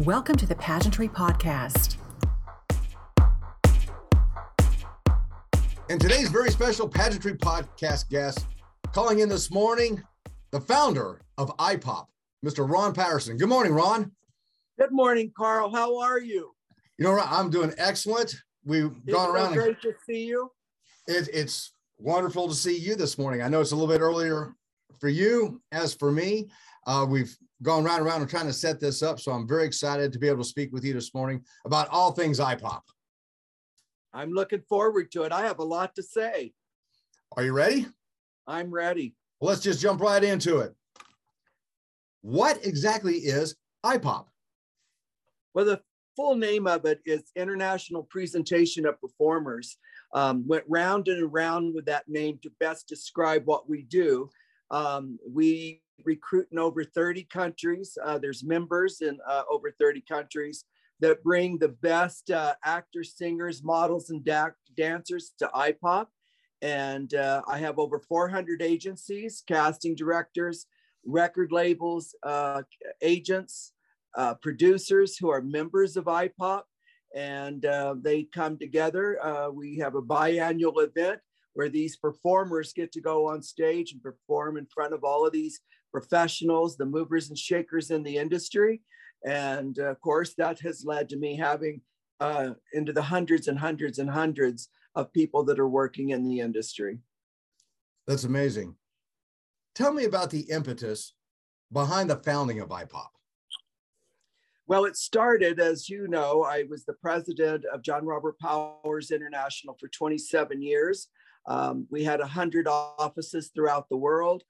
Welcome to the Pageantry Podcast. And today's very special Pageantry Podcast guest calling in this morning, the founder of IPOP, Mr. Ron Patterson. Good morning, Ron. Good morning, Carl. How are you? You know, I'm doing excellent. We've It's gone so around. and- great to see you. It, it's wonderful to see you this morning. I know it's a little bit earlier for you as for me. Uh, we've gone round and round and trying to set this up. So I'm very excited to be able to speak with you this morning about all things IPOP. I'm looking forward to it. I have a lot to say. Are you ready? I'm ready. Well, let's just jump right into it. What exactly is IPOP? Well, the full name of it is International Presentation of Performers. Um, went round and around with that name to best describe what we do. Um, we recruit in over 30 countries. Uh, there's members in uh, over 30 countries that bring the best uh, actors, singers, models, and da- dancers to IPOP. And uh, I have over 400 agencies, casting directors, record labels, uh, agents, uh, producers who are members of IPOP. And they come together. We have a biannual event where these performers get to go on stage and perform in front of all of these professionals, the movers and shakers in the industry. And uh, of course, that has led to me having uh, into the hundreds and hundreds and hundreds of people that are working in the industry. That's amazing. Tell me about the impetus behind the founding of IPOP. Well, it started, as you know, I was the president of John Robert Powers International for 27 years. Um, we had 100 offices throughout the world.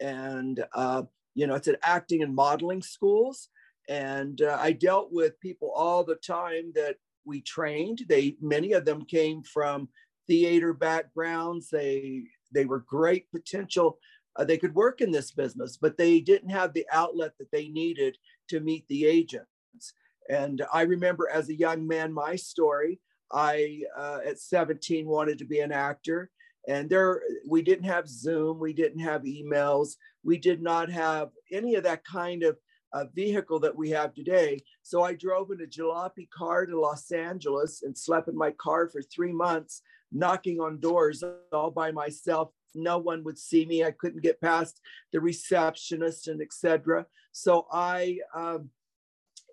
And, uh, you know, it's at acting and modeling schools. And uh, I dealt with people all the time that we trained. They, many of them came from theater backgrounds. They, they were great potential. Uh, they could work in this business, but they didn't have the outlet that they needed to meet the agents And I remember as a young man, my story. I, uh, at 17, wanted to be an actor. And there, we didn't have Zoom, we didn't have emails, we did not have any of that kind of uh, vehicle that we have today. So I drove in a jalopy car to Los Angeles and slept in my car for three months, knocking on doors all by myself. No one would see me. I couldn't get past the receptionist and etc. So I um,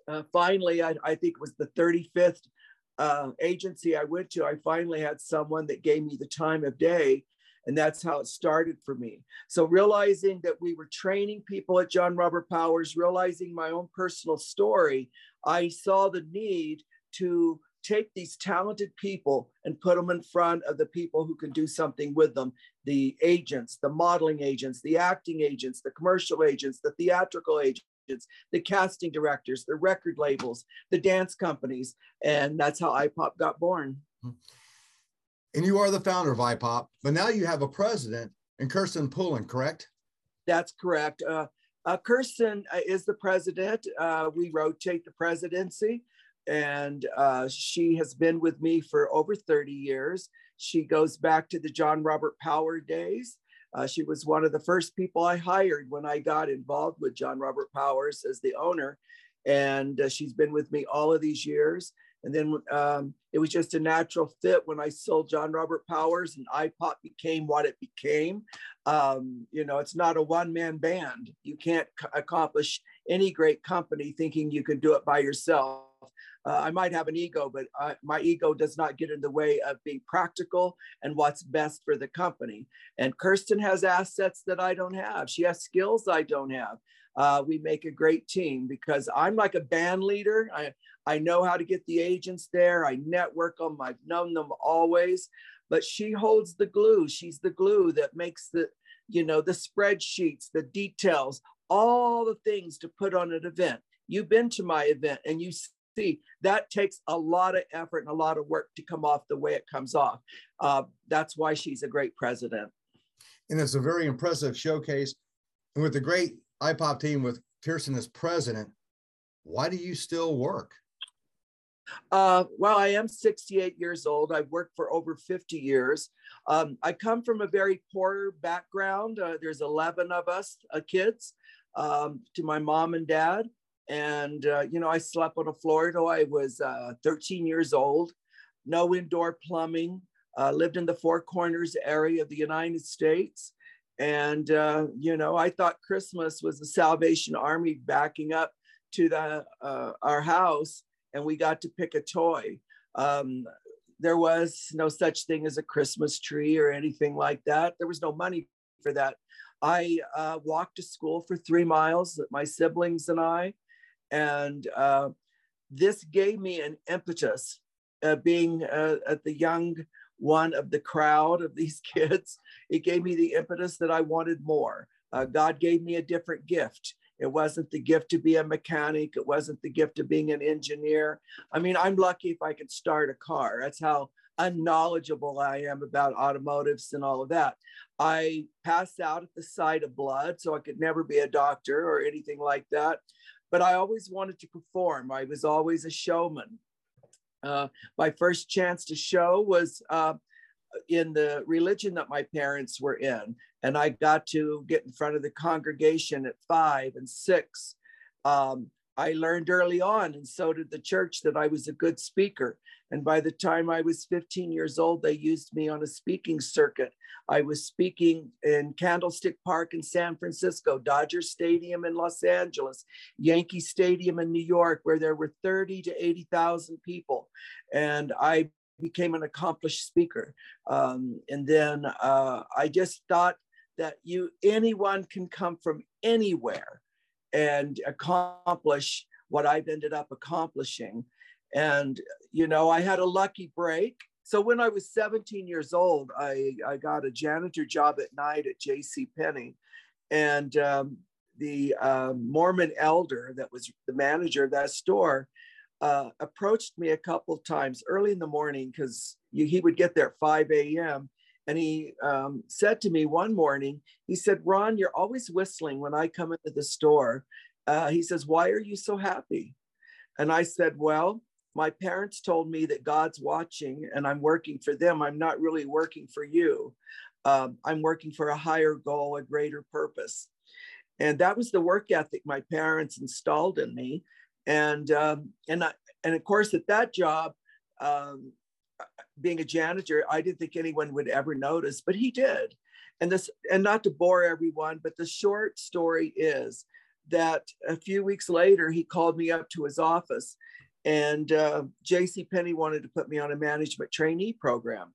uh, finally, I, I, think it was the 35th uh, agency I went to, I finally had someone that gave me the time of day. And that's how it started for me. So, realizing that we were training people at John Robert Powers, realizing my own personal story, I saw the need to take these talented people and put them in front of the people who can do something with them the agents, the modeling agents, the acting agents, the commercial agents, the theatrical agents the casting directors, the record labels, the dance companies. And that's how IPOP got born. And you are the founder of IPOP, but now you have a president and Kirsten Pullen, correct? That's correct. Uh, uh, Kirsten is the president. Uh, we rotate the presidency, and uh, she has been with me for over 30 years. She goes back to the John Robert Power days. Uh, she was one of the first people I hired when I got involved with John Robert Powers as the owner. And uh, she's been with me all of these years. And then um, it was just a natural fit when I sold John Robert Powers and IPOP became what it became. Um, you know, it's not a one man band. You can't accomplish any great company thinking you can do it by yourself. Uh, I might have an ego, but my ego does not get in the way of being practical and what's best for the company. And Kirsten has assets that I don't have. She has skills I don't have. Uh, we make a great team because I'm like a band leader. I, I know how to get the agents there. I network them. I've known them always, but she holds the glue. She's the glue that makes the, you know, the spreadsheets, the details, all the things to put on an event. You've been to my event and you see that takes a lot of effort and a lot of work to come off the way it comes off. Uh, that's why she's a great president. And it's a very impressive showcase. And with the great IPOP team with Kirsten as president, why do you still work? Uh, well, I am 68 years old. I've worked for over 50 years. Um, I come from a very poor background. Uh, there's 11 of us uh, kids um, to my mom and dad. And, uh, you know, I slept on a floor till I was uh, 13 years old, no indoor plumbing, uh, lived in the Four Corners area of the United States. And, uh, you know, I thought Christmas was the Salvation Army backing up to the, uh, our house and we got to pick a toy. Um, there was no such thing as a Christmas tree or anything like that. There was no money for that. I uh, walked to school for three miles, my siblings and I, and uh, this gave me an impetus. Uh, being uh, at the young one of the crowd of these kids, it gave me the impetus that I wanted more. Uh, God gave me a different gift. It wasn't the gift to be a mechanic. It wasn't the gift of being an engineer. I mean, I'm lucky if I could start a car. That's how unknowledgeable I am about automotives and all of that. I passed out at the sight of blood, so I could never be a doctor or anything like that. But I always wanted to perform. I was always a showman. Uh, my first chance to show was uh, in the religion that my parents were in. And I got to get in front of the congregation at five and six. Um, I learned early on, and so did the church, that I was a good speaker. And by the time I was 15 years old, they used me on a speaking circuit. I was speaking in Candlestick Park in San Francisco, Dodger Stadium in Los Angeles, Yankee Stadium in New York, where there were 30 to 80,000 people. And I became an accomplished speaker. Um, and then uh, I just thought that you anyone can come from anywhere and accomplish what I've ended up accomplishing. And, you know, I had a lucky break. So when I was 17 years old, I, I got a janitor job at night at J.C. Penney. And um, the uh, Mormon elder that was the manager of that store uh, approached me a couple times early in the morning because he would get there at 5 a.m. And he um, said to me one morning, he said, Ron, you're always whistling when I come into the store. Uh, he says, Why are you so happy? And I said, Well, my parents told me that God's watching and I'm working for them. I'm not really working for you. Um, I'm working for a higher goal, a greater purpose. And that was the work ethic my parents installed in me. And um, and I, and of course, at that job, um, being a janitor, I didn't think anyone would ever notice, but he did. And this, and not to bore everyone, but the short story is that a few weeks later, he called me up to his office, and uh, J.C. Penney wanted to put me on a management trainee program,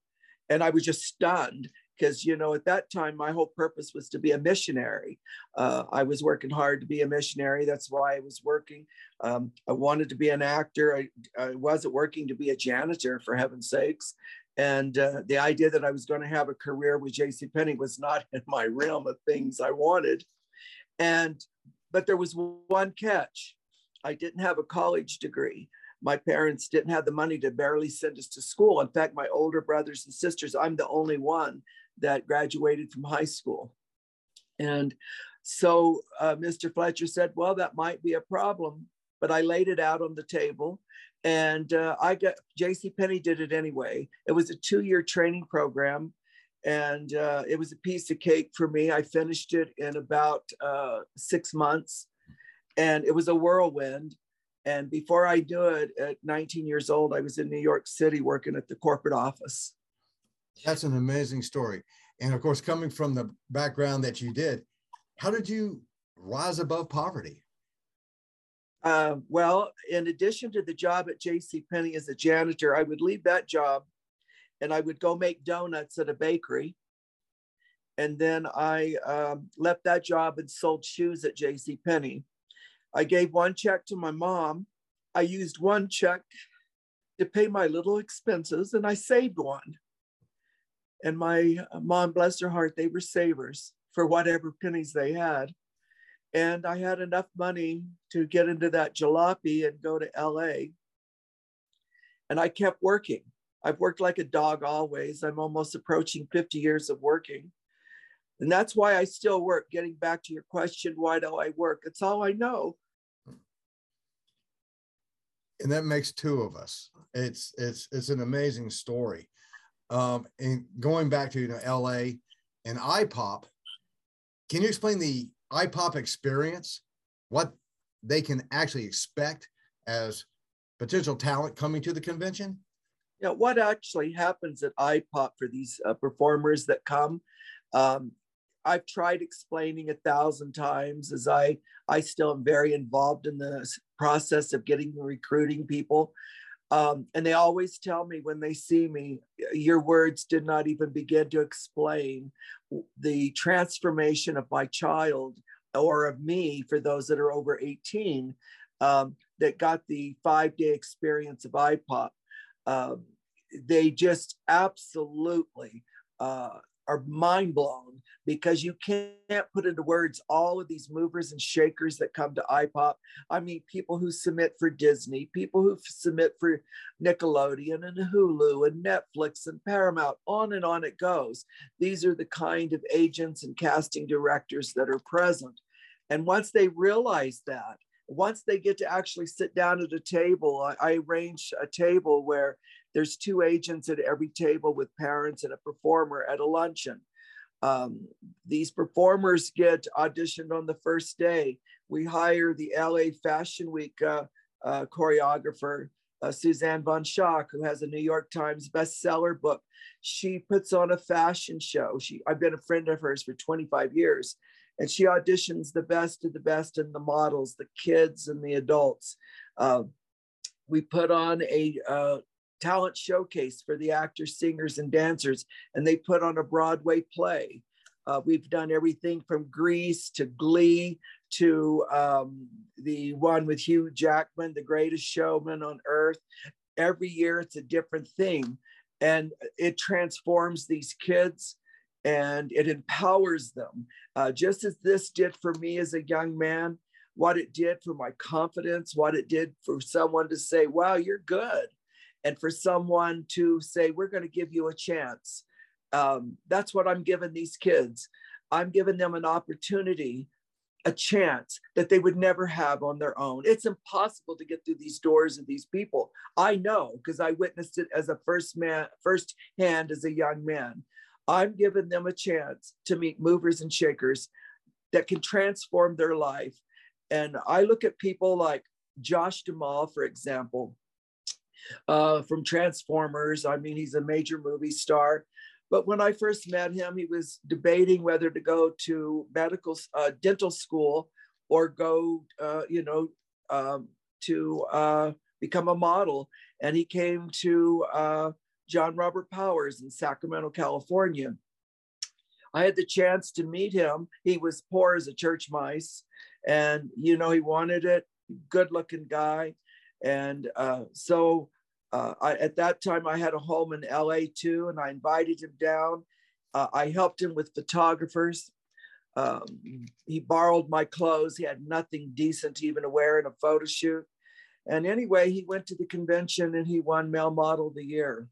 and I was just stunned because you know at that time my whole purpose was to be a missionary. Uh, i was working hard to be a missionary. That's why i was working. Um, i wanted to be an actor. I, I, wasn't working to be a janitor for heaven's sakes. And uh, the idea that i was going to have a career with jc penney was not in my realm of things i wanted. And but there was one catch. I didn't have a college degree. My parents didn't have the money to barely send us to school. In fact, my older brothers and sisters, I'm the only one that graduated from high school. And so uh, Mr. Fletcher said, well, that might be a problem, but I laid it out on the table and uh, I got, JC Penney did it anyway. It was a two-year training program and uh, it was a piece of cake for me. I finished it in about uh, six months and it was a whirlwind. And before I do it at 19 years old, I was in New York City working at the corporate office. That's an amazing story. And of course, coming from the background that you did, how did you rise above poverty? Uh, well, in addition to the job at J.C. Penney as a janitor, I would leave that job and I would go make donuts at a bakery. And then I um, left that job and sold shoes at J.C. Penney. I gave one check to my mom. I used one check to pay my little expenses and I saved one. And my uh, mom, bless her heart, they were savers for whatever pennies they had. And I had enough money to get into that jalopy and go to LA. And I kept working. I've worked like a dog always. I'm almost approaching 50 years of working. And that's why I still work. Getting back to your question, why do I work? It's all I know. And that makes two of us. It's it's it's an amazing story. Um, and going back to you know LA and iPop, can you explain the iPop experience? What they can actually expect as potential talent coming to the convention? Yeah, what actually happens at IPOP for these uh, performers that come? Um, I've tried explaining a thousand times as I I still am very involved in the process of getting recruiting people. Um, and they always tell me when they see me, your words did not even begin to explain the transformation of my child or of me for those that are over 18 um, that got the five day experience of IPOP. Um, they just absolutely uh, are mind blown because you can't put into words all of these movers and shakers that come to IPOP. I mean, people who submit for Disney, people who submit for Nickelodeon and Hulu and Netflix and Paramount, on and on it goes. These are the kind of agents and casting directors that are present. And once they realize that, once they get to actually sit down at a table, I, I arrange a table where there's two agents at every table with parents and a performer at a luncheon. Um, these performers get auditioned on the first day. We hire the LA Fashion Week uh, uh, choreographer, uh, Suzanne von Schack, who has a New York Times bestseller book. She puts on a fashion show. She, I've been a friend of hers for 25 years, and she auditions the best of the best in the models, the kids and the adults. Uh, we put on a uh, talent showcase for the actors, singers, and dancers, and they put on a Broadway play. Uh, we've done everything from Grease to Glee to um, the one with Hugh Jackman, The Greatest Showman on Earth. Every year it's a different thing, and it transforms these kids and it empowers them. Uh, just as this did for me as a young man, what it did for my confidence, what it did for someone to say, wow, you're good and for someone to say, we're going to give you a chance. Um, that's what I'm giving these kids. I'm giving them an opportunity, a chance that they would never have on their own. It's impossible to get through these doors of these people. I know because I witnessed it as a first man, first hand as a young man. I'm giving them a chance to meet movers and shakers that can transform their life. And I look at people like Josh Duhamel, for example, uh, from Transformers. I mean, he's a major movie star. But when I first met him, he was debating whether to go to medical, uh, dental school or go, uh, you know, um, to uh, become a model. And he came to uh, John Robert Powers in Sacramento, California. I had the chance to meet him. He was poor as a church mice, and you know he wanted it. Good looking guy, and uh, so uh, I, at that time, I had a home in LA too, and I invited him down. Uh, I helped him with photographers. Um, he borrowed my clothes. He had nothing decent even to wear in a photo shoot. And anyway, he went to the convention and he won Male Model of the Year.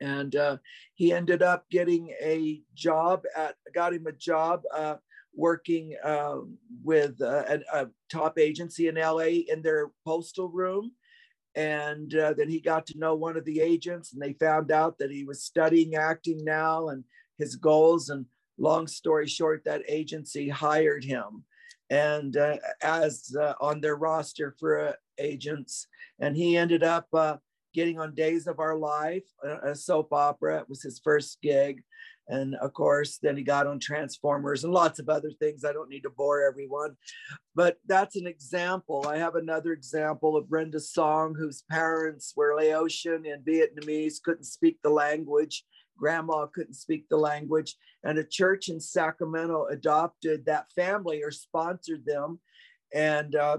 And uh, he ended up getting a job at, got him a job uh, working um, with uh, a, a, top agency in LA in their postal room. And uh, then he got to know one of the agents, and they found out that he was studying acting now and his goals. And long story short, that agency hired him and uh, as uh, on their roster for uh, agents. And he ended up uh, getting on Days of Our Life, a soap opera. It was his first gig. And of course, then he got on Transformers and lots of other things. I don't need to bore everyone, but that's an example. I have another example of Brenda Song, whose parents were Laotian and Vietnamese, couldn't speak the language. Grandma couldn't speak the language. And a church in Sacramento adopted that family or sponsored them. And uh,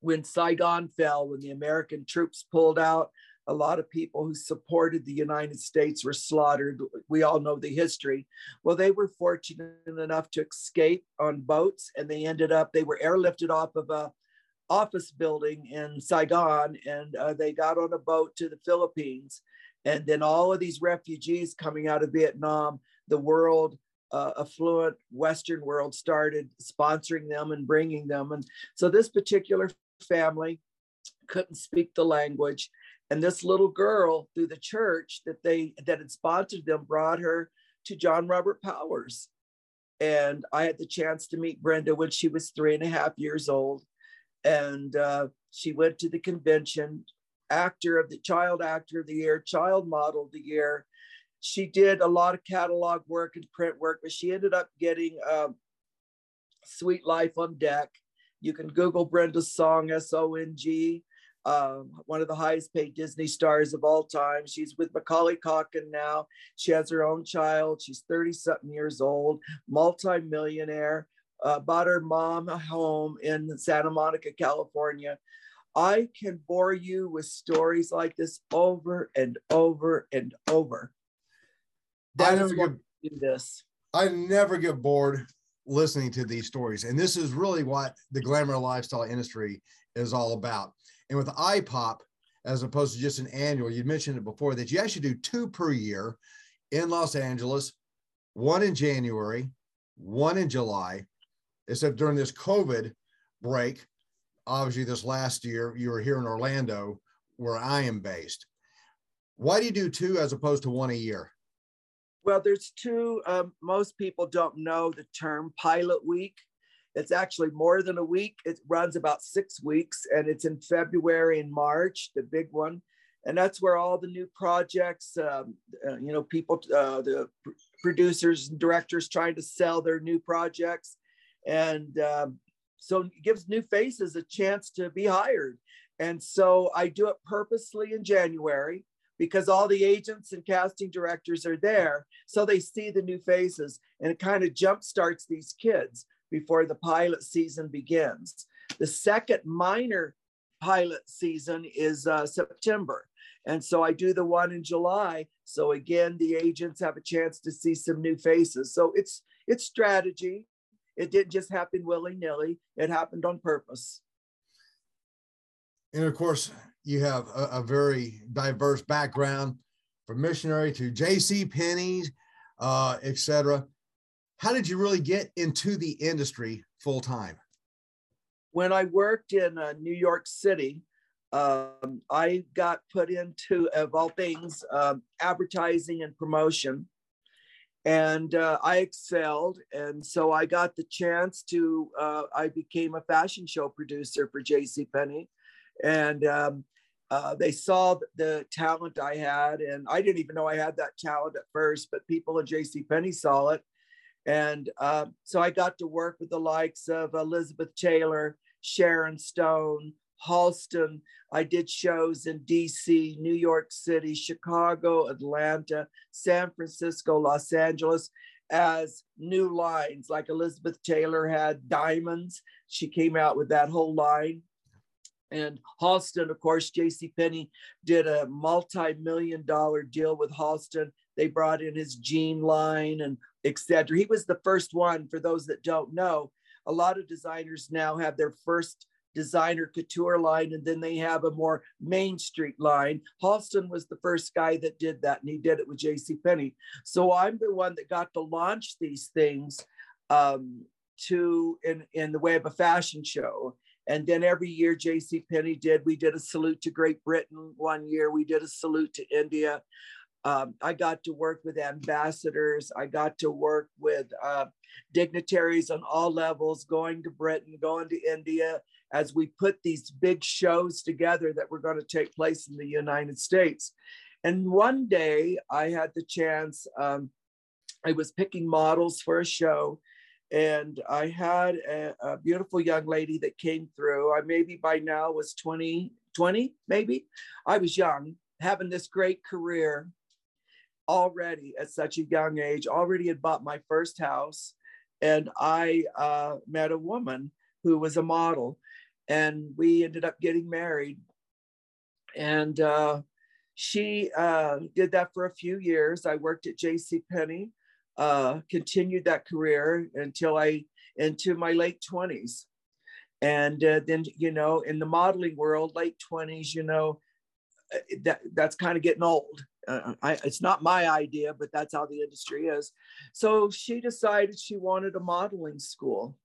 when Saigon fell, when the American troops pulled out, a lot of people who supported the United States were slaughtered. We all know the history. Well, they were fortunate enough to escape on boats and they ended up, they were airlifted off of a office building in Saigon and uh, they got on a boat to the Philippines. And then all of these refugees coming out of Vietnam, the world, uh, affluent Western world started sponsoring them and bringing them. And so this particular family couldn't speak the language and this little girl through the church that they that had sponsored them brought her to John Robert Powers. And I had the chance to meet Brenda when she was three and a half years old. and uh, she went to the convention. Actor of the child actor of the year, child model of the year. She did a lot of catalog work and print work, but she ended up getting um, Suite Life on Deck. You can Google Brenda Song, S O N G um, one of the highest paid Disney stars of all time. She's with Macaulay Culkin now. She has her own child. She's 30 something years old, multi-millionaire, uh, bought her mom a home in Santa Monica, California. I can bore you with stories like this over and over and over. I never get, this. I never get bored listening to these stories. And this is really what the glamour lifestyle industry is all about. And with iPop, as opposed to just an annual, you mentioned it before that you actually do two per year in Los Angeles, one in January, one in July, except during this COVID break. Obviously, this last year you were here in Orlando, where I am based. Why do you do two as opposed to one a year? Well, there's two. Um, most people don't know the term pilot week. It's actually more than a week. It runs about six weeks and it's in February and March, the big one. And that's where all the new projects, um, uh, you know, people, uh, the pr- producers and directors trying to sell their new projects. And um, so it gives new faces a chance to be hired. And so I do it purposely in January because all the agents and casting directors are there. So they see the new faces and it kind of jump starts these kids before the pilot season begins. The second minor pilot season is uh, September. And so I do the one in July. So again, the agents have a chance to see some new faces. So it's it's strategy. It didn't just happen willy-nilly. It happened on purpose. And of course, you have a, a very diverse background from missionary to J.C. Penney's, uh, et cetera how did you really get into the industry full time? When I worked in uh, New York City, um, I got put into, of all things, uh, advertising and promotion. And uh, I excelled. And so I got the chance to, uh, I became a fashion show producer for J.C. Penney, And um, uh, they saw the talent I had. And I didn't even know I had that talent at first, but people at J.C. Penney saw it and uh, so I got to work with the likes of Elizabeth Taylor, Sharon Stone, Halston. I did shows in DC, New York City, Chicago, Atlanta, San Francisco, Los Angeles as new lines. Like Elizabeth Taylor had Diamonds. She came out with that whole line. And Halston, of course, J.C. Penney did a multi-million dollar deal with Halston. They brought in his jean line and etc. He was the first one, for those that don't know. A lot of designers now have their first designer couture line and then they have a more main street line. Halston was the first guy that did that and he did it with J.C. Penney. So I'm the one that got to launch these things um, to in, in the way of a fashion show. And then every year J.C. Penney did, we did a salute to Great Britain one year, we did a salute to India. Um, I got to work with ambassadors. I got to work with uh, dignitaries on all levels, going to Britain, going to India, as we put these big shows together that were going to take place in the United States. And one day I had the chance, um, I was picking models for a show, and I had a, a, beautiful young lady that came through. I maybe by now was 20, 20, maybe. I was young, having this great career already at such a young age, already had bought my first house. And I uh, met a woman who was a model, and we ended up getting married. And uh, she uh, did that for a few years. I worked at J.C. Penney, uh, continued that career until I into my late twenties, and uh, then you know in the modeling world, late twenties, you know, uh, that that's kind of getting old uh, I, it's not my idea, but that's how the industry is. So she decided she wanted a modeling school.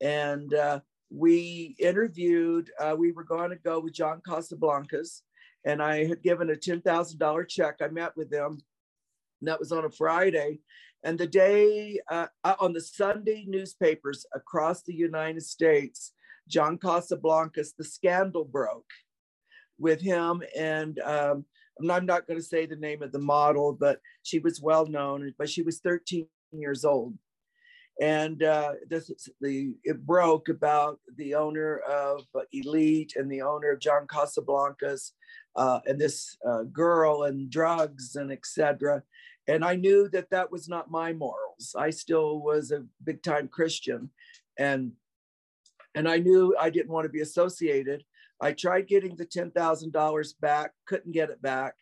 And uh, we interviewed, uh, we were going to go with John Casablancas, and I had given a $10,000 check. I met with them, and that was on a Friday. And the day uh, uh, on the Sunday newspapers across the United States, John Casablancas, the scandal broke with him. And um, I'm not going to say the name of the model, but she was well known, but she was 13 years old. And uh, this the it broke about the owner of Elite and the owner of John Casablancas uh, and this uh, girl and drugs and etc. And I knew that that was not my morals. I still was a big time Christian, and and I knew I didn't want to be associated. I tried getting the ten thousand dollars back, couldn't get it back.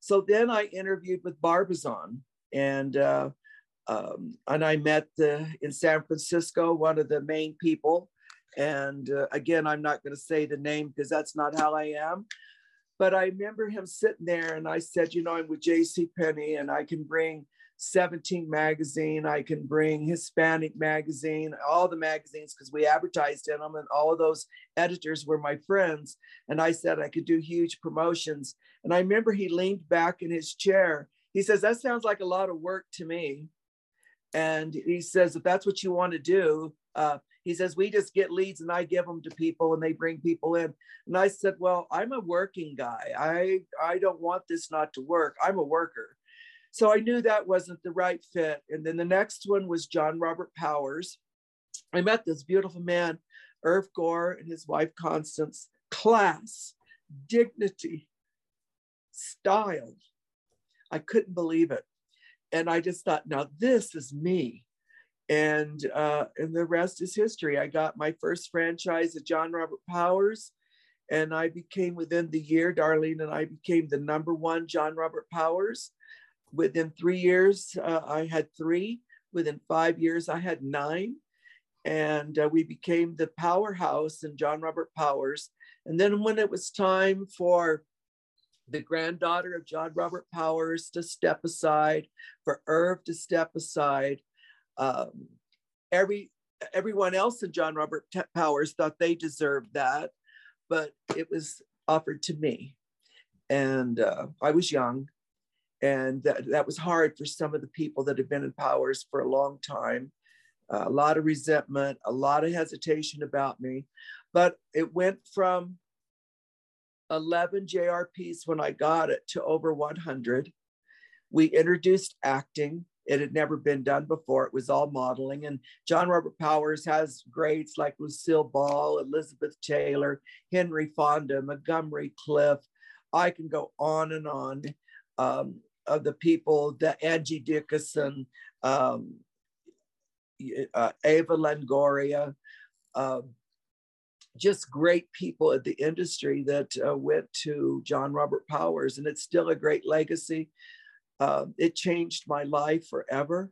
So then I interviewed with Barbizon, and uh, um, and I met the, in San Francisco one of the main people. And uh, again, I'm not going to say the name because that's not how I am. But I remember him sitting there, and I said, you know, I'm with J.C. Penney, and I can bring 17 magazine, I can bring Hispanic magazine, all the magazines because we advertised in them, and all of those editors were my friends. And I said I could do huge promotions. And I remember he leaned back in his chair. He says, That sounds like a lot of work to me. And he says, if that's what you want to do, uh, he says, we just get leads and I give them to people and they bring people in. And I said, well, I'm a working guy. I, I don't want this not to work. I'm a worker. So I knew that wasn't the right fit. And then the next one was John Robert Powers. I met this beautiful man, Irv Gore, and his wife, Constance. Class, dignity, style. I couldn't believe it and I just thought, now this is me. And uh, and the rest is history. I got my first franchise at John Robert Powers, and I became within the year, Darlene and I became the number one John Robert Powers. Within three years, uh, I had three. Within five years, I had nine. And uh, we became the powerhouse in John Robert Powers. And then when it was time for the granddaughter of John Robert Powers to step aside, for Irv to step aside. Um, every everyone else in John Robert Powers thought they deserved that, but it was offered to me, and uh, I was young, and that, that was hard for some of the people that had been in Powers for a long time. Uh, a lot of resentment, a lot of hesitation about me, but it went from 11 JRPs when I got it to over 100. We introduced acting. It had never been done before. It was all modeling. And John Robert Powers has greats like Lucille Ball, Elizabeth Taylor, Henry Fonda, Montgomery Clift. I can go on and on um, of the people, the Angie Dickinson, um, uh, Eva Longoria, uh, just great people at the industry that uh, went to John Robert Powers, and it's still a great legacy. Uh, it changed my life forever.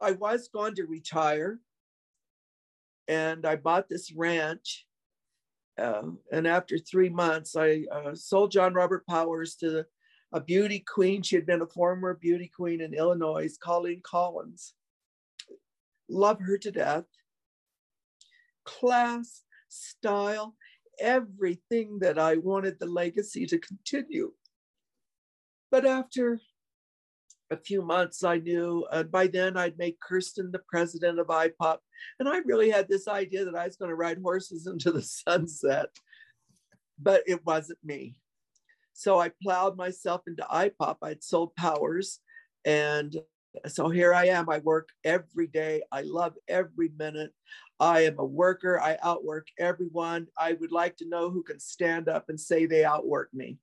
I was going to retire, and I bought this ranch. Uh, and after three months, I uh, sold John Robert Powers to a beauty queen. She had been a former beauty queen in Illinois, Colleen Collins. Love her to death. Class style, everything that I wanted the legacy to continue. But after a few months, I knew, and by then I'd made Kirsten the president of IPOP. And I really had this idea that I was going to ride horses into the sunset, but it wasn't me. So I plowed myself into IPOP. I'd sold powers. And so here I am. I work every day. I love every minute. I am a worker. I outwork everyone. I would like to know who can stand up and say they outwork me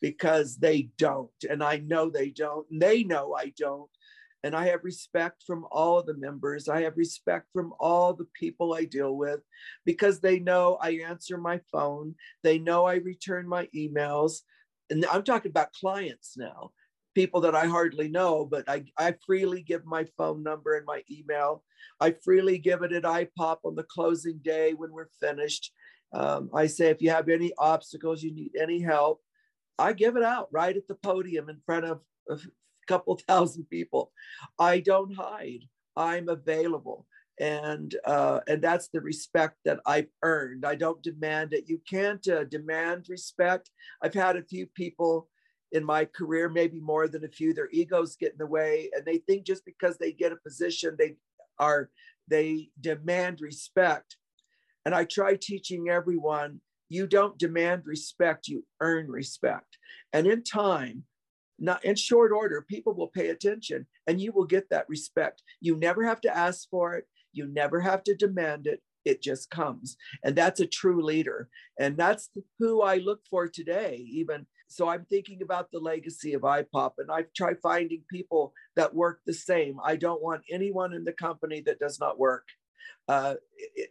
because they don't. And I know they don't. And they know I don't. And I have respect from all the members. I have respect from all the people I deal with because they know I answer my phone. They know I return my emails. And I'm talking about clients now, people that I hardly know, but I, I freely give my phone number and my email I freely give it at IPOP on the closing day when we're finished. Um, I say, if you have any obstacles, you need any help, I give it out right at the podium in front of a couple thousand people. I don't hide. I'm available. And uh, and that's the respect that I've earned. I don't demand it. You can't uh, demand respect. I've had a few people in my career, maybe more than a few. Their egos get in the way, and they think just because they get a position, they are they demand respect And I try teaching everyone you don't demand respect, you earn respect. And in time, not in short order, people will pay attention and you will get that respect. You never have to ask for it, you never have to demand it. It just comes. And that's a true leader. And that's who I look for today, even. So I'm thinking about the legacy of IPOP and I try finding people that work the same. I don't want anyone in the company that does not work. Uh, it,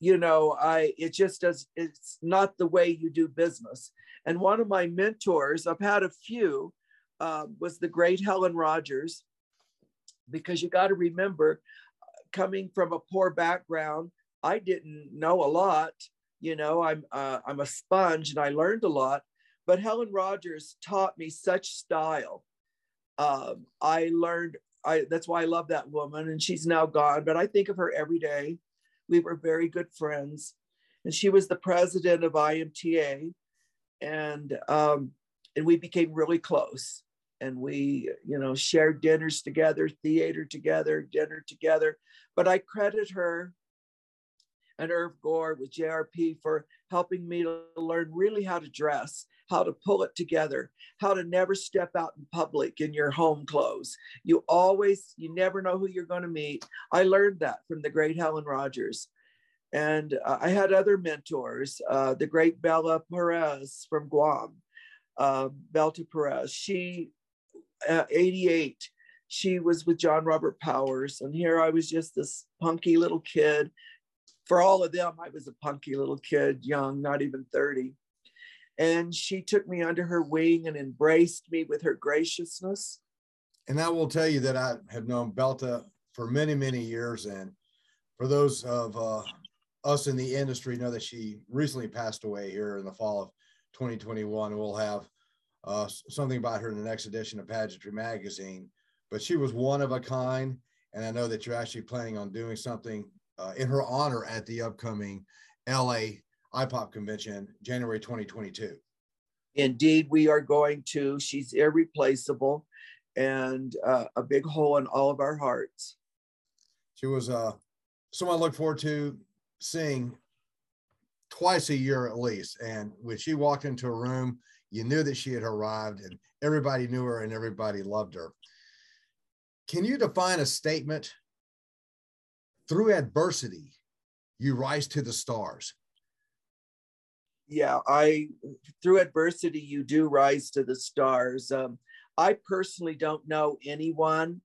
you know, I it just does. It's not the way you do business. And one of my mentors, I've had a few, uh, was the great Helen Rogers, because you got to remember, coming from a poor background, I didn't know a lot. You know, I'm uh, I'm a sponge, and I learned a lot. But Helen Rogers taught me such style. Um, I learned. I that's why I love that woman, and she's now gone. But I think of her every day. We were very good friends, and she was the president of IMTA, and um, and we became really close. And we, you know, shared dinners together, theater together, dinner together. But I credit her and Irv Gore with JRP for helping me to learn really how to dress, how to pull it together, how to never step out in public in your home clothes. You always, you never know who you're going to meet. I learned that from the great Helen Rogers. And uh, I had other mentors, uh, the great Bella Perez from Guam, uh, Belta Perez. She, uh, 88, she was with John Robert Powers. And here I was just this punky little kid for all of them, I was a punky little kid, young, not even 30. And she took me under her wing and embraced me with her graciousness. And I will tell you that I have known Belta for many, many years. And for those of uh, us in the industry, know that she recently passed away here in the fall of 2021. We'll have uh, something about her in the next edition of Pageantry Magazine. But she was one of a kind. And I know that you're actually planning on doing something uh, in her honor at the upcoming LA IPOP convention, January 2022. Indeed, we are going to. She's irreplaceable and uh, a big hole in all of our hearts. She was uh, someone I look forward to seeing twice a year at least. And when she walked into a room, you knew that she had arrived and everybody knew her and everybody loved her. Can you define a statement through adversity, you rise to the stars. Yeah, I through adversity you do rise to the stars. Um, I personally don't know anyone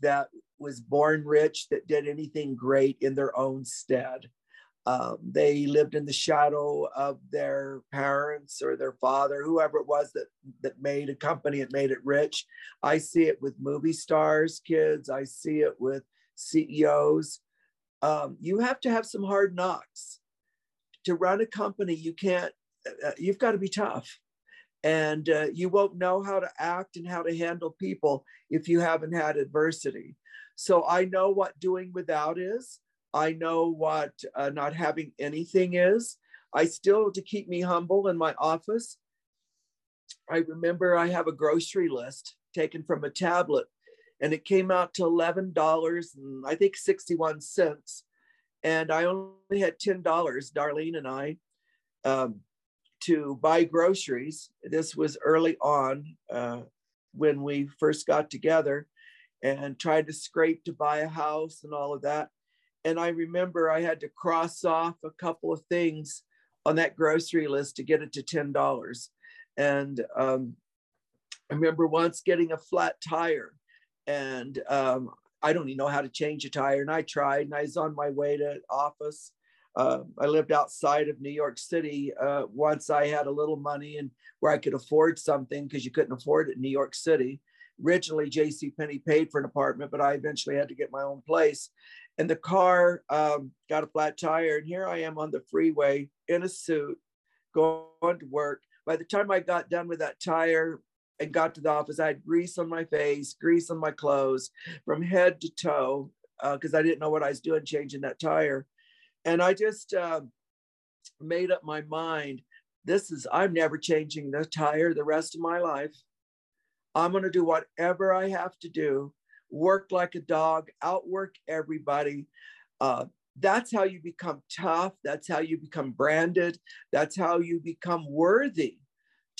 that was born rich that did anything great in their own stead. Um, they lived in the shadow of their parents or their father, whoever it was that that made a company and made it rich. I see it with movie stars, kids. I see it with CEOs. Um, you have to have some hard knocks to run a company. You can't. Uh, uh, you've got to be tough, and uh, you won't know how to act and how to handle people if you haven't had adversity. So I know what doing without is. I know what uh, not having anything is. I still, to keep me humble in my office, I remember I have a grocery list taken from a tablet and it came out to $11 and I think 61 cents. And I only had $10, Darlene and I, um, to buy groceries. This was early on uh, when we first got together and tried to scrape to buy a house and all of that. And I remember I had to cross off a couple of things on that grocery list to get it to $10. And um, I remember once getting a flat tire and um, I don't even know how to change a tire. And I tried, and I was on my way to office. Uh, I lived outside of New York City. Uh, once I had a little money and where I could afford something because you couldn't afford it in New York City. Originally, J.C. Penney paid for an apartment, but I eventually had to get my own place. And the car um, got a flat tire, and here I am on the freeway in a suit, going to work. By the time I got done with that tire, and got to the office, I had grease on my face, grease on my clothes from head to toe because uh, I didn't know what I was doing changing that tire. And I just uh, made up my mind this is, I'm never changing the tire the rest of my life. I'm going to do whatever I have to do, work like a dog, outwork everybody. Uh, that's how you become tough. That's how you become branded. That's how you become worthy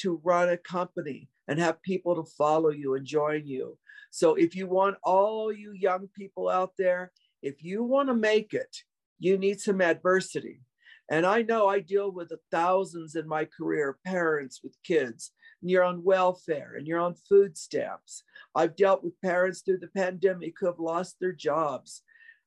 to run a company and have people to follow you and join you. So if you want all you young people out there, if you want to make it, you need some adversity. And I know I deal with thousands in my career, parents with kids, and you're on welfare and you're on food stamps. I've dealt with parents through the pandemic who have lost their jobs.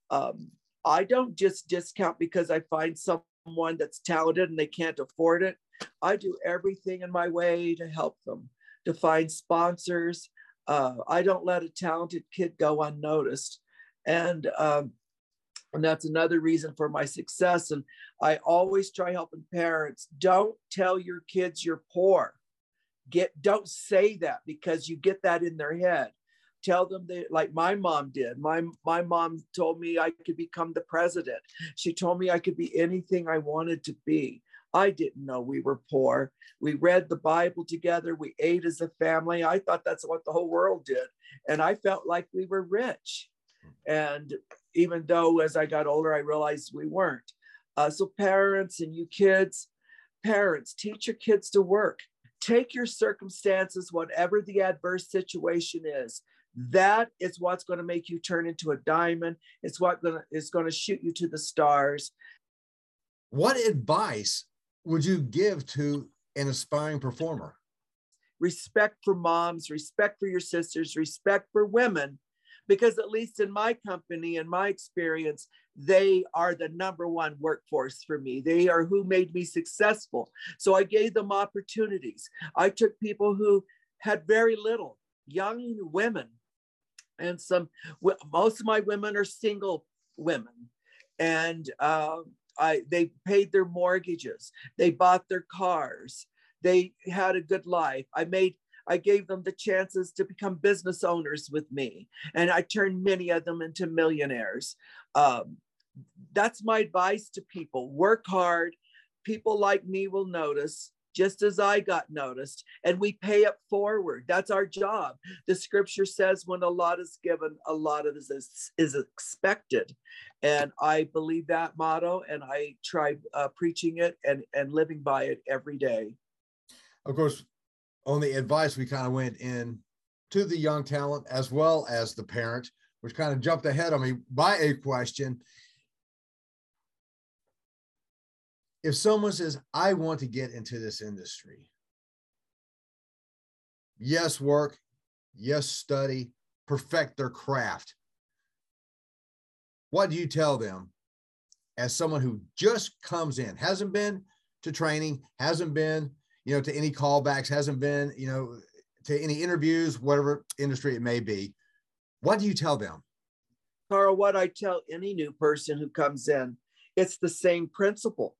Um, I don't just discount because I find someone that's talented and they can't afford it. I do everything in my way to help them, to find sponsors. Uh, I don't let a talented kid go unnoticed. And, um, and that's another reason for my success. And I always try helping parents. Don't tell your kids you're poor. Get don't say that because you get that in their head. Tell them that like my mom did. My my mom told me i could become the president. She told me i could be anything i wanted to be. I didn't know we were poor. We read the bible together. We ate as a family. I thought that's what the whole world did. And i felt like we were rich. And even though as i got older i realized we weren't. Uh, so parents and you kids parents teach your kids to work take your circumstances whatever the adverse situation is that is what's going to make you turn into a diamond. It's what gonna, is going to shoot you to the stars. What advice would you give to an aspiring performer? Respect for moms, respect for your sisters, respect for women, because at least in my company and my experience, they are the number one workforce for me. They are who made me successful. So I gave them opportunities. I took people who had very little, young women and some most of my women are single women and uh, I, they paid their mortgages they bought their cars they had a good life i made i gave them the chances to become business owners with me and i turned many of them into millionaires um, that's my advice to people work hard people like me will notice just as I got noticed, and we pay it forward. That's our job. The scripture says when a lot is given, a lot of is, is expected. And I believe that motto, and I try uh, preaching it and, and living by it every day. Of course, on the advice, we kind of went in to the young talent as well as the parent, which kind of jumped ahead on me by a question. If someone says, I want to get into this industry, yes, work, yes, study, perfect their craft. What do you tell them as someone who just comes in, hasn't been to training, hasn't been, you know, to any callbacks, hasn't been, you know, to any interviews, whatever industry it may be? What do you tell them? Carl, what I tell any new person who comes in, it's the same principle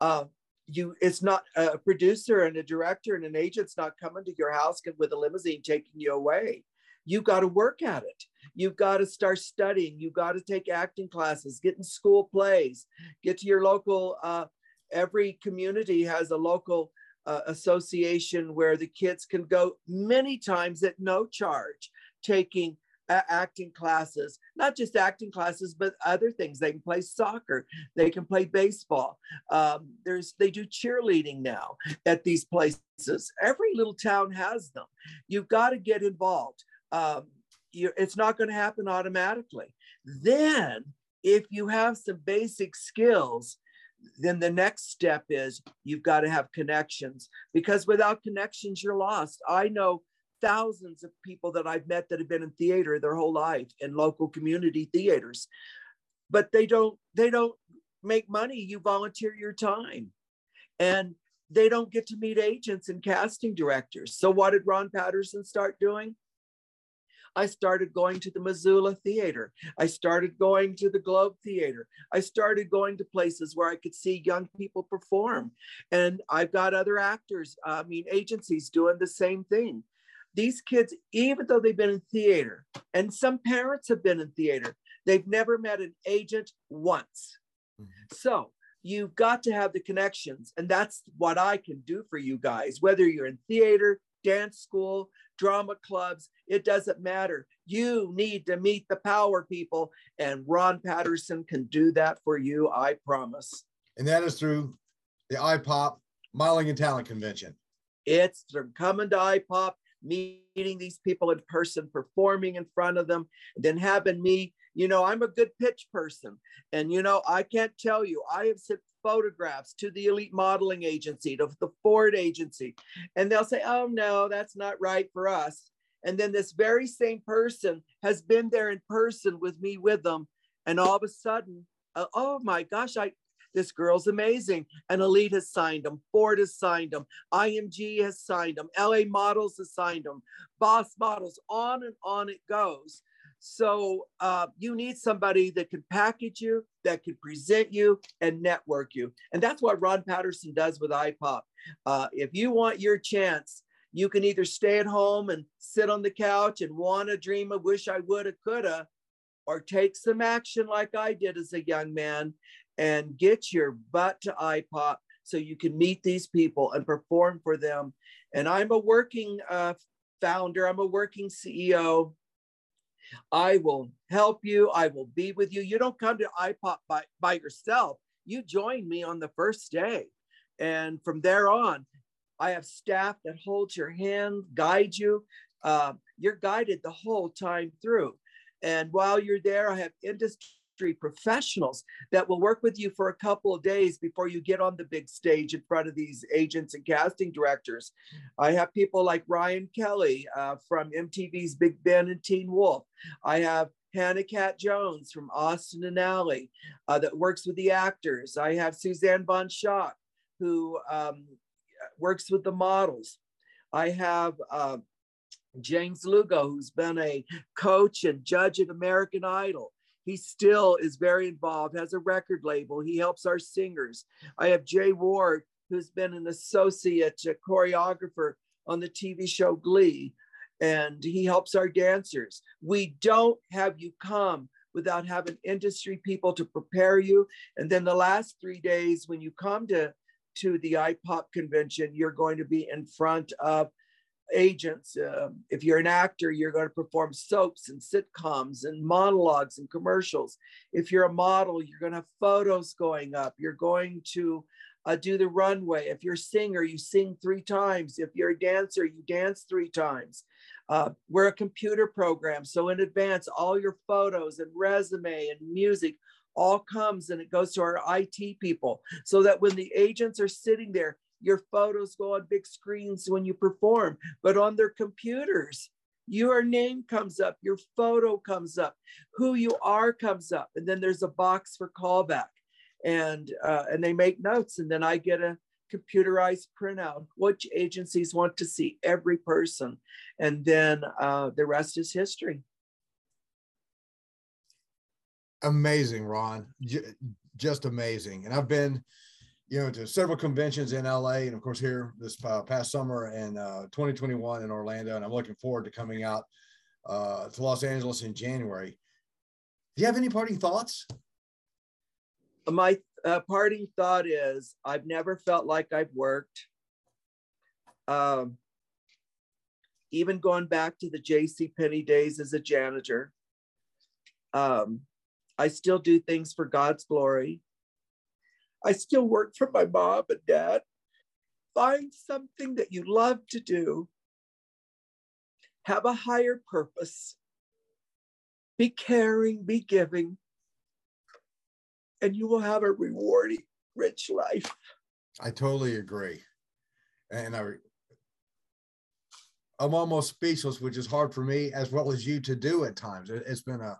uh, you it's not a producer and a director and an agent's not coming to your house with a limousine taking you away you got to work at it you've got to start studying you've got to take acting classes get in school plays get to your local uh, every community has a local uh, association where the kids can go many times at no charge taking acting classes, not just acting classes, but other things. They can play soccer, they can play baseball. Um, there's they do cheerleading now at these places. Every little town has them. You've got to get involved. Um, it's not going to happen automatically. Then, if you have some basic skills, then the next step is you've got to have connections because without connections, you're lost. I know thousands of people that I've met that have been in theater their whole life in local community theaters. But they don't they don't make money. You volunteer your time. And they don't get to meet agents and casting directors. So what did Ron Patterson start doing? I started going to the Missoula Theater. I started going to the Globe Theater. I started going to places where I could see young people perform. And I've got other actors, I mean, agencies doing the same thing these kids, even though they've been in theater, and some parents have been in theater, they've never met an agent once. Mm-hmm. So you've got to have the connections. And that's what I can do for you guys, whether you're in theater, dance school, drama clubs. It doesn't matter. You need to meet the power people, and Ron Patterson can do that for you, I promise. And that is through the IPOP Modeling and Talent Convention. It's from coming to IPOP, meeting these people in person, performing in front of them, and then having me. You know, I'm a good pitch person. And, you know, I can't tell you, I have sent photographs to the elite modeling agency, to the Ford agency, and they'll say, oh, no, that's not right for us. And then this very same person has been there in person with me with them. And all of a sudden, uh, oh my gosh, I, this girl's amazing. And Elite has signed them. Ford has signed them. IMG has signed them. LA Models has signed them. Boss Models, on and on it goes. So uh, you need somebody that can package you, that can present you, and network you. And that's what Ron Patterson does with IPOP. Uh, if you want your chance, you can either stay at home and sit on the couch and want to dream of wish I woulda, coulda, or take some action like I did as a young man and get your butt to IPOP so you can meet these people and perform for them. And I'm a working uh, founder, I'm a working CEO. I will help you, I will be with you. You don't come to IPOP by, by yourself, you join me on the first day. And from there on, I have staff that holds your hand, guide you. Uh, you're guided the whole time through. And while you're there, I have industry professionals that will work with you for a couple of days before you get on the big stage in front of these agents and casting directors. I have people like Ryan Kelly uh, from MTV's Big Ben and Teen Wolf. I have Hannah Cat Jones from Austin and Ally uh, that works with the actors. I have Suzanne Von Schott who um, works with the models. I have uh, James Lugo, who's been a coach and judge at American Idol. He still is very involved, has a record label. He helps our singers. I have Jay Ward, who's been an associate choreographer on the TV show Glee, and he helps our dancers. We don't have you come without having industry people to prepare you. And then the last three days, when you come to to the IPOP convention, you're going to be in front of agents. Uh, if you're an actor, you're going to perform soaps and sitcoms and monologues and commercials. If you're a model, you're going to have photos going up. You're going to uh, do the runway. If you're a singer, you sing three times. If you're a dancer, you dance three times. Uh, we're a computer program. So in advance, all your photos and resume and music all comes and it goes to our IT people so that when the agents are sitting there, your photos go on big screens when you perform, but on their computers, your name comes up, your photo comes up, who you are comes up, and then there's a box for callback, and uh, and they make notes, and then I get a computerized printout which agencies want to see every person, and then uh, the rest is history amazing, Ron. Just amazing. And I've been, you know, to several conventions in LA and of course here this uh, past summer in uh, 2021 in Orlando. And I'm looking forward to coming out uh, to Los Angeles in January. Do you have any parting thoughts? My uh, parting thought is I've never felt like I've worked. Um, even going back to the J.C. Penney days as a janitor, um, I still do things for God's glory. I still work for my mom and dad. Find something that you love to do. Have a higher purpose. Be caring, be giving, and you will have a rewarding, rich life. I totally agree. And I, I'm almost speechless, which is hard for me as well as you to do at times. It's been a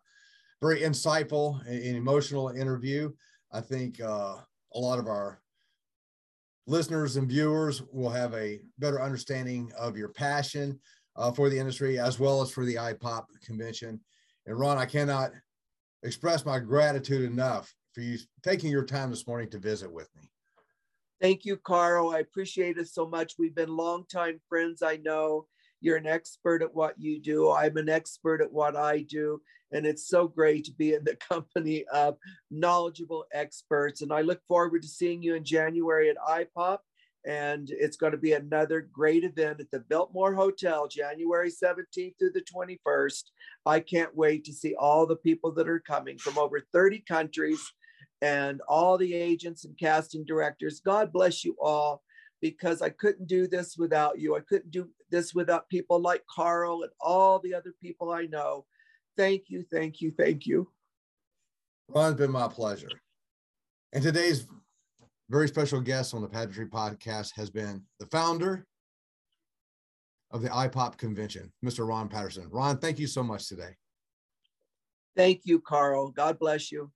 very insightful and emotional interview. I think uh, a lot of our listeners and viewers will have a better understanding of your passion uh, for the industry as well as for the IPOP convention. And Ron, I cannot express my gratitude enough for you taking your time this morning to visit with me. Thank you, Carl. I appreciate it so much. We've been longtime friends, I know. You're an expert at what you do. I'm an expert at what I do. And it's so great to be in the company of knowledgeable experts. And I look forward to seeing you in January at IPOP And it's going to be another great event at the Biltmore Hotel, January 17th through the 21st. I can't wait to see all the people that are coming from over 30 countries and all the agents and casting directors. God bless you all because I couldn't do this without you. I couldn't do this without people like Carl and all the other people I know. Thank you, thank you, thank you. Ron, it's been my pleasure. And today's very special guest on the Pageantry Podcast has been the founder of the IPOP convention, Mr. Ron Patterson. Ron, thank you so much today. Thank you, Carl. God bless you.